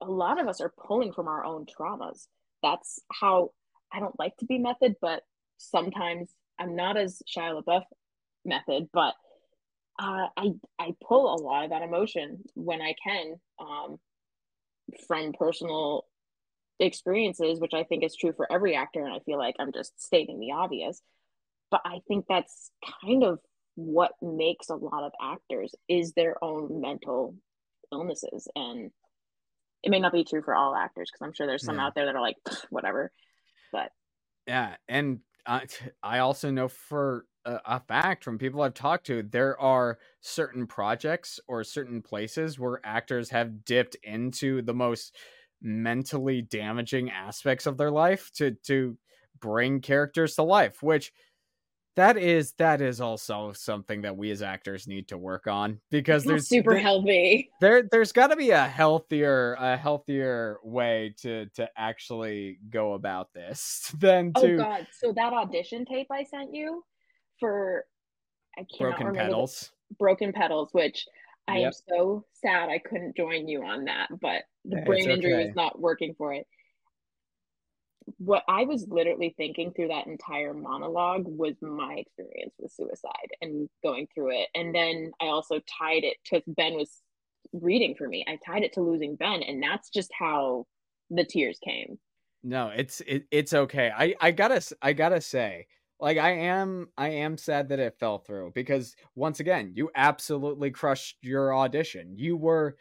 [SPEAKER 6] a lot of us are pulling from our own traumas. That's how I don't like to be method, but sometimes I'm not as Shia LaBeouf method, but uh, I I pull a lot of that emotion when I can um, from personal experiences, which I think is true for every actor. And I feel like I'm just stating the obvious. But I think that's kind of what makes a lot of actors is their own mental illnesses. And it may not be true for all actors because I'm sure there's some yeah. out there that are like, whatever. But
[SPEAKER 1] yeah. And I, I also know for a, a fact from people I've talked to, there are certain projects or certain places where actors have dipped into the most mentally damaging aspects of their life to to bring characters to life which that is that is also something that we as actors need to work on because there's
[SPEAKER 6] super
[SPEAKER 1] there,
[SPEAKER 6] healthy.
[SPEAKER 1] There there's got to be a healthier a healthier way to to actually go about this [laughs] than oh, to
[SPEAKER 6] Oh god, so that audition tape I sent you for I can't
[SPEAKER 1] broken
[SPEAKER 6] remember the-
[SPEAKER 1] pedals.
[SPEAKER 6] broken pedals, which I am
[SPEAKER 1] Yep.
[SPEAKER 6] so sad I couldn't join you on that, but the
[SPEAKER 1] Hey,
[SPEAKER 6] brain injury
[SPEAKER 1] okay.
[SPEAKER 6] was not working for it. What I was literally thinking through that entire monologue was my experience with suicide and going through it. And then I also tied it to Ben was reading for me. I tied it to losing Ben, and that's just how the tears came.
[SPEAKER 1] No, it's it, it's okay. I I gotta I gotta say, like I am I am sad that it fell through because once again, you absolutely crushed your audition. You were,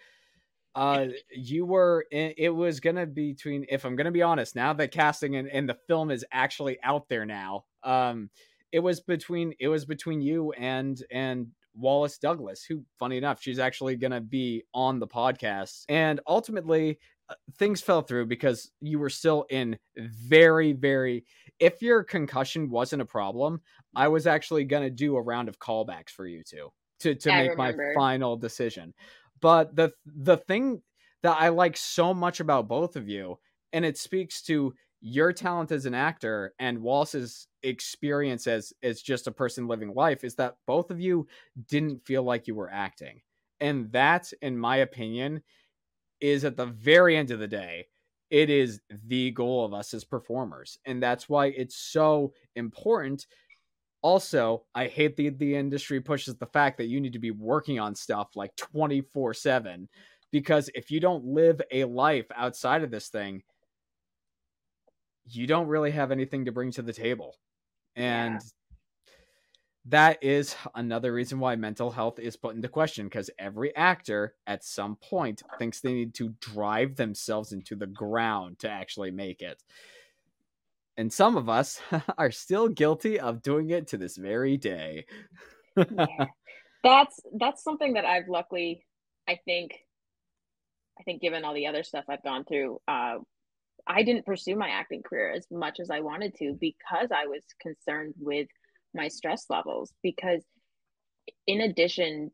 [SPEAKER 1] uh, [laughs] you were. It, was gonna be between. If I'm gonna be honest, now that casting and, and the film is actually out there now, um, it was between it was between you and and Wallace Douglas, who, funny enough, she's actually gonna be on the podcast, and ultimately Uh, things fell through because you were still in very very if your concussion wasn't a problem i was actually going to do a round of callbacks for you two to to
[SPEAKER 6] I
[SPEAKER 1] make my final decision. But the the thing that i like so much about both of you and it speaks to your talent as an actor and Wallace's experience as as just a person living life is that both of you didn't feel like you were acting. And that in my opinion is at the very end of the day it is the goal of us as performers. And that's why it's so important. Also i hate the the industry pushes the fact that you need to be working on stuff like 24 7 because if you don't live a life outside of this thing you don't really have anything to bring to the table. And
[SPEAKER 6] Yeah.
[SPEAKER 1] That is another reason why mental health is put into question because every actor at some point thinks they need to drive themselves into the ground to actually make it. And some of us [laughs] are still guilty of doing it to this very day.
[SPEAKER 6] Yeah. [laughs] that's that's something that I've luckily I think I think given all the other stuff I've gone through, uh I didn't pursue my acting career as much as I wanted to because I was concerned with my stress levels because in addition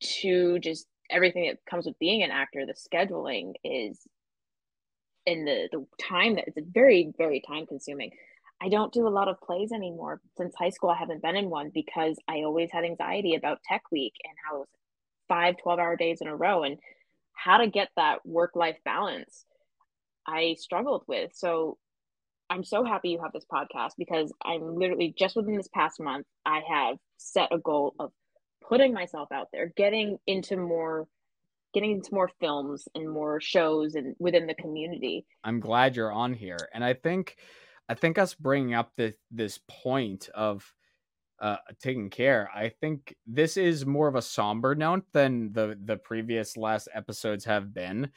[SPEAKER 6] to just everything that comes with being an actor, the scheduling is and the the time that it's very very time consuming. I don't do a lot of plays anymore. Since high school, I haven't been in one because I always had anxiety about tech week and how it was five 12 hour days in a row and how to get that work life balance. I struggled with. So I'm so happy you have this podcast because I'm literally just within this past month, I have set a goal of putting myself out there, getting into more getting into more films and more shows and within the community.
[SPEAKER 1] I'm glad you're on here. And I think I think us bringing up this this point of uh, taking care. I think this is more of a somber note than the the previous last episodes have been,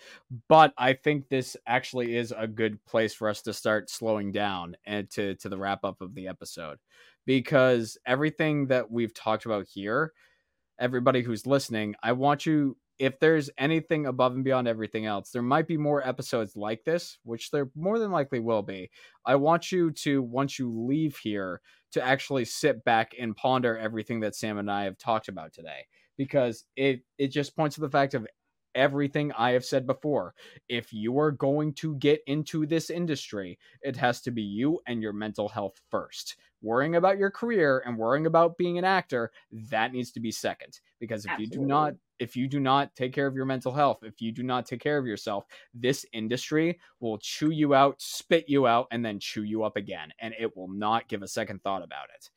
[SPEAKER 1] but I think this actually is a good place for us to start slowing down and to to the wrap up of the episode because everything that we've talked about here, everybody who's listening, I want you if there's anything above and beyond everything else, there might be more episodes like this, which there more than likely will be. I want you to, once you leave here, to actually sit back and ponder everything that Sam and I have talked about today, because it it just points to the fact of everything I have said before. If you are going to get into this industry, it has to be you and your mental health first. Worrying about your career and worrying about being an actor, that needs to be second. Because if you do not if you do not take care of your mental health, if you do not take care of yourself, this industry will chew you out, spit you out, and then chew you up again. And it will not give a second thought about it.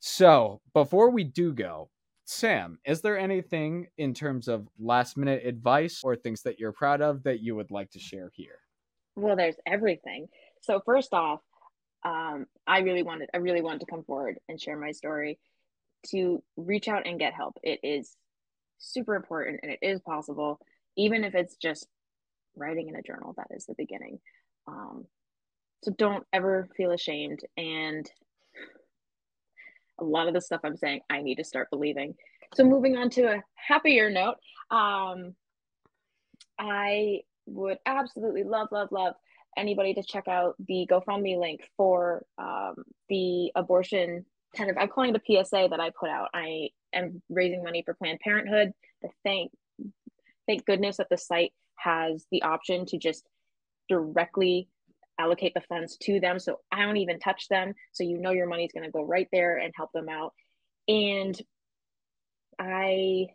[SPEAKER 1] So, before we do go, Sam, is there anything in terms of last minute advice or things that you're proud of that you would like to share here?
[SPEAKER 6] Well, there's everything. So first off, um, I really wanted I really wanted to come forward and share my story to reach out and get help. It is super important and it is possible, even if it's just writing in a journal. That is the beginning. Um, so don't ever feel ashamed. And a lot of the stuff I'm saying, I need to start believing. So moving on to a happier note, um, I would absolutely love, love, love anybody to check out the GoFundMe link for um, the abortion kind of I'm calling it a PSA that I put out. I am raising money for Planned Parenthood. The thank thank goodness that the site has the option to just directly allocate the funds to them. So I don't even touch them. So you know your money's going to go right there and help them out. And I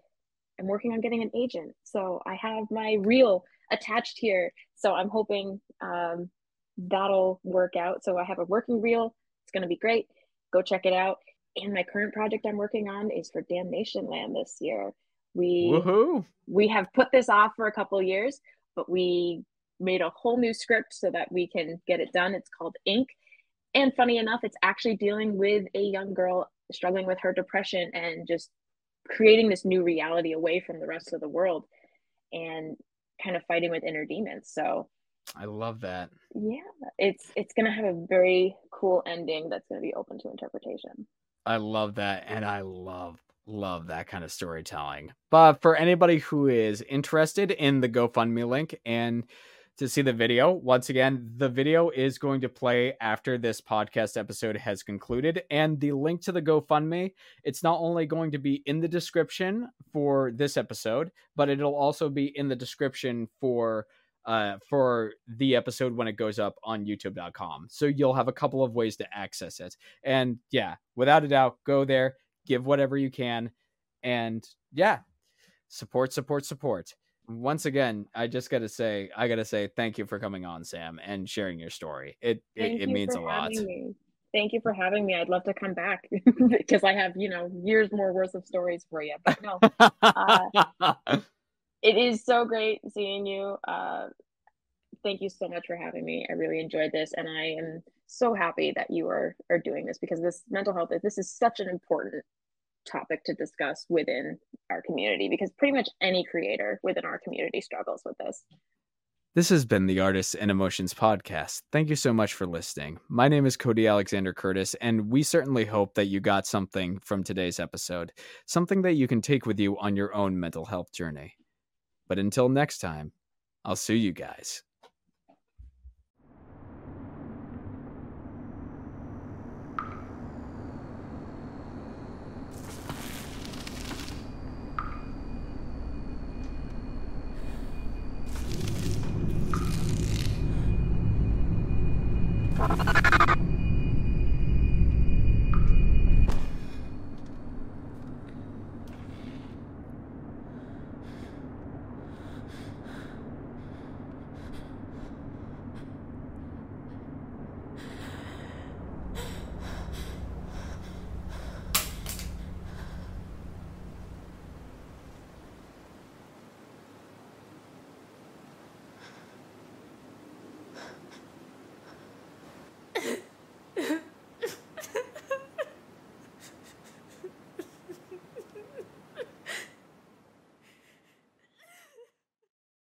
[SPEAKER 6] am working on getting an agent. So I have my reel attached here. So I'm hoping um, that'll work out. So I have a working reel. It's going to be great. Go check it out. And my current project I'm working on is for Damnation Land this year. We
[SPEAKER 1] Woohoo!
[SPEAKER 6] we have put this off for a couple years, but we made a whole new script so that we can get it done. It's called Ink. And funny enough, it's actually dealing with a young girl struggling with her depression and just creating this new reality away from the rest of the world and kind of fighting with inner demons. So
[SPEAKER 1] I love that.
[SPEAKER 6] yeah, it's it's gonna have a very cool ending that's gonna be open to interpretation.
[SPEAKER 1] I love that. And I love, love that kind of storytelling. But for anybody who is interested in the GoFundMe link and to see the video, once again, the video is going to play after this podcast episode has concluded. And the link to the GoFundMe, it's not only going to be in the description for this episode, but it'll also be in the description for uh, for the episode when it goes up on youtube.com. So you'll have a couple of ways to access it. And yeah, without a doubt, go there, give whatever you can. And yeah, support, support, support. Once again, I just got to say, I got to say thank you for coming on, Sam, and sharing your story. It it, it means a lot.
[SPEAKER 6] me. Thank you for having me. I'd love to come back [laughs] because I have, you know, years more worth of stories for you. But no, [laughs] it is so great seeing you. Uh, thank you so much for having me. I really enjoyed this, and I am so happy that you are are doing this because this mental health this is such an important topic to discuss within our community because pretty much any creator within our community struggles with this.
[SPEAKER 1] This has been the Artists and Emotions podcast. Thank you so much for listening. My name is Cody Alexander Curtis, and we certainly hope that you got something from today's episode, something that you can take with you on your own mental health journey. But until next time, I'll see you guys.